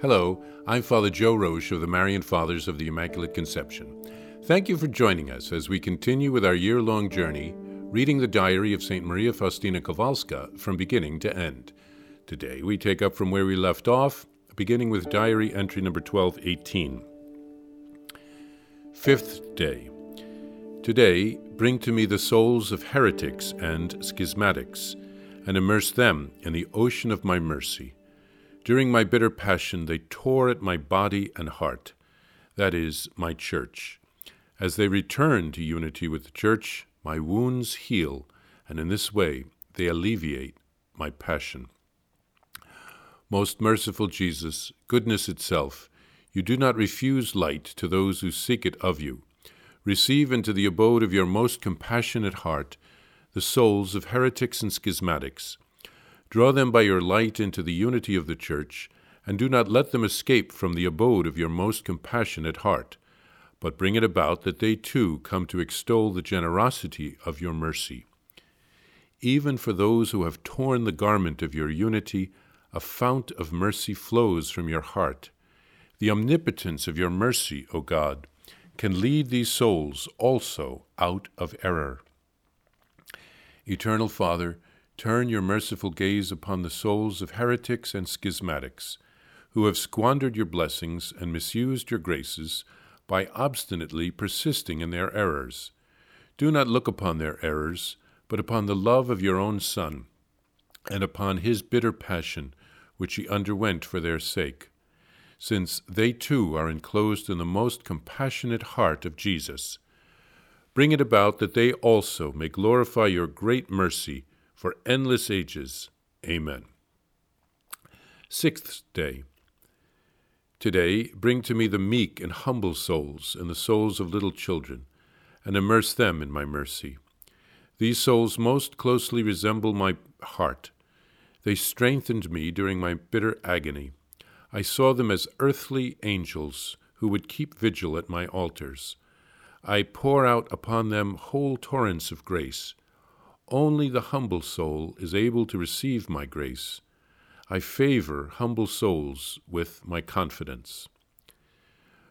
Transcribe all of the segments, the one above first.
Hello, I'm Father Joe Roche of the Marian Fathers of the Immaculate Conception. Thank you for joining us as we continue with our year long journey reading the diary of St. Maria Faustina Kowalska from beginning to end. Today we take up from where we left off, beginning with diary entry number 1218. Fifth day. Today, bring to me the souls of heretics and schismatics, and immerse them in the ocean of my mercy. During my bitter passion, they tore at my body and heart, that is, my church. As they return to unity with the church, my wounds heal, and in this way they alleviate my passion. Most merciful Jesus, goodness itself, you do not refuse light to those who seek it of you. Receive into the abode of your most compassionate heart the souls of heretics and schismatics Draw them by your light into the unity of the Church, and do not let them escape from the abode of your most compassionate heart, but bring it about that they too come to extol the generosity of your mercy. Even for those who have torn the garment of your unity, a fount of mercy flows from your heart. The omnipotence of your mercy, O God, can lead these souls also out of error. Eternal Father, Turn your merciful gaze upon the souls of heretics and schismatics, who have squandered your blessings and misused your graces by obstinately persisting in their errors. Do not look upon their errors, but upon the love of your own Son, and upon his bitter passion which he underwent for their sake, since they too are enclosed in the most compassionate heart of Jesus. Bring it about that they also may glorify your great mercy for endless ages. Amen. Sixth day. Today, bring to me the meek and humble souls and the souls of little children, and immerse them in my mercy. These souls most closely resemble my heart. They strengthened me during my bitter agony. I saw them as earthly angels who would keep vigil at my altars. I pour out upon them whole torrents of grace only the humble soul is able to receive my grace. I favor humble souls with my confidence.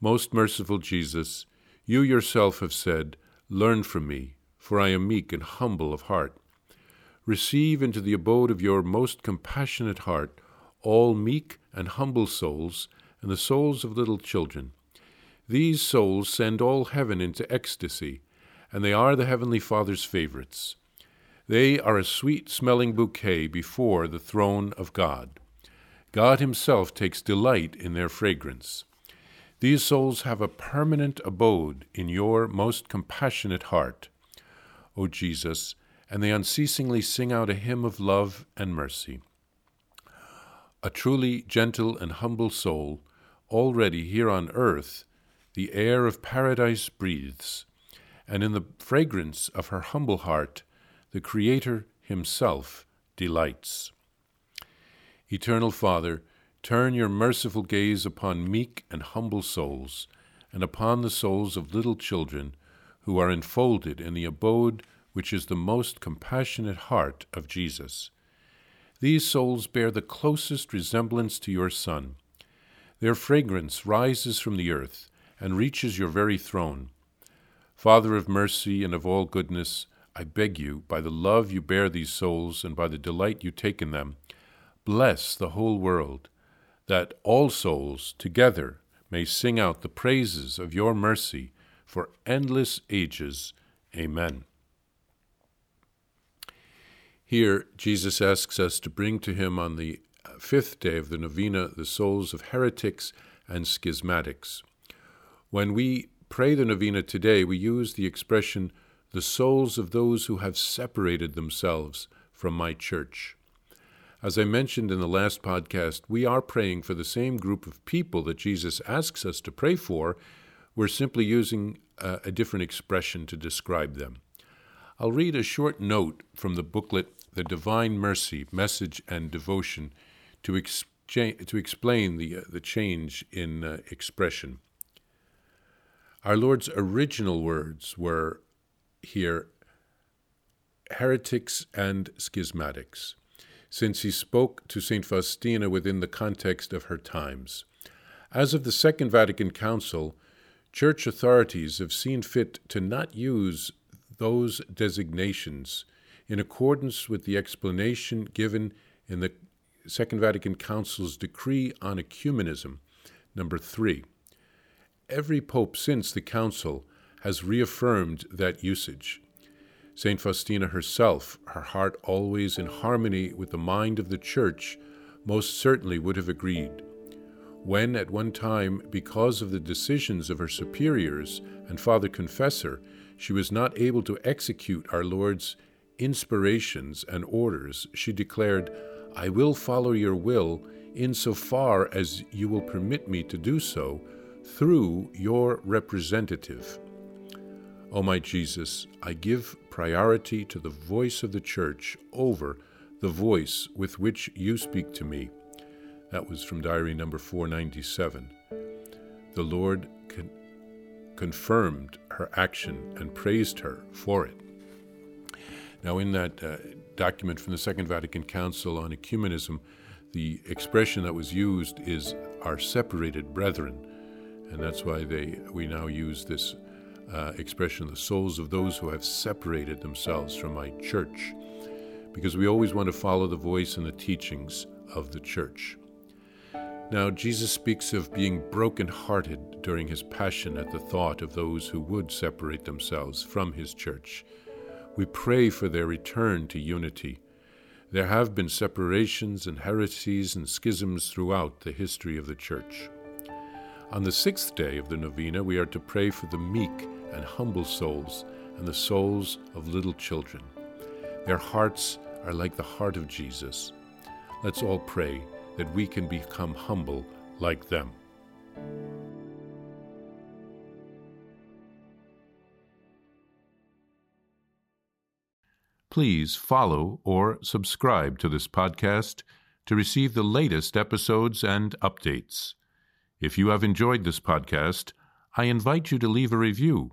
Most merciful Jesus, you yourself have said, Learn from me, for I am meek and humble of heart. Receive into the abode of your most compassionate heart all meek and humble souls and the souls of little children. These souls send all heaven into ecstasy, and they are the Heavenly Father's favorites. They are a sweet smelling bouquet before the throne of God. God Himself takes delight in their fragrance. These souls have a permanent abode in your most compassionate heart, O Jesus, and they unceasingly sing out a hymn of love and mercy. A truly gentle and humble soul, already here on earth, the air of paradise breathes, and in the fragrance of her humble heart, the Creator Himself delights. Eternal Father, turn your merciful gaze upon meek and humble souls, and upon the souls of little children who are enfolded in the abode which is the most compassionate heart of Jesus. These souls bear the closest resemblance to your Son. Their fragrance rises from the earth and reaches your very throne. Father of mercy and of all goodness, I beg you, by the love you bear these souls and by the delight you take in them, bless the whole world, that all souls together may sing out the praises of your mercy for endless ages. Amen. Here, Jesus asks us to bring to him on the fifth day of the novena the souls of heretics and schismatics. When we pray the novena today, we use the expression the souls of those who have separated themselves from my church. As I mentioned in the last podcast, we are praying for the same group of people that Jesus asks us to pray for. We're simply using a, a different expression to describe them. I'll read a short note from the booklet, The Divine Mercy Message and Devotion, to, to explain the, uh, the change in uh, expression. Our Lord's original words were, here heretics and schismatics. since he spoke to St. Faustina within the context of her times. As of the Second Vatican Council, church authorities have seen fit to not use those designations in accordance with the explanation given in the Second Vatican Council's decree on ecumenism, number three. Every pope since the Council has reaffirmed that usage. St. Faustina herself, her heart always in harmony with the mind of the Church, most certainly would have agreed. When, at one time, because of the decisions of her superiors and Father Confessor, she was not able to execute our Lord's inspirations and orders, she declared, I will follow your will in so far as you will permit me to do so through your representative. O my Jesus, I give priority to the voice of the Church over the voice with which you speak to me. That was from diary number 497. The Lord con- confirmed her action and praised her for it. Now, in that uh, document from the Second Vatican Council on ecumenism, the expression that was used is our separated brethren, and that's why they we now use this uh, expression, the souls of those who have separated themselves from my church, because we always want to follow the voice and the teachings of the church. Now, Jesus speaks of being broken-hearted during his passion at the thought of those who would separate themselves from his church. We pray for their return to unity. There have been separations and heresies and schisms throughout the history of the church. On the sixth day of the novena, we are to pray for the meek and humble souls and the souls of little children. Their hearts are like the heart of Jesus. Let's all pray that we can become humble like them. Please follow or subscribe to this podcast to receive the latest episodes and updates. If you have enjoyed this podcast, I invite you to leave a review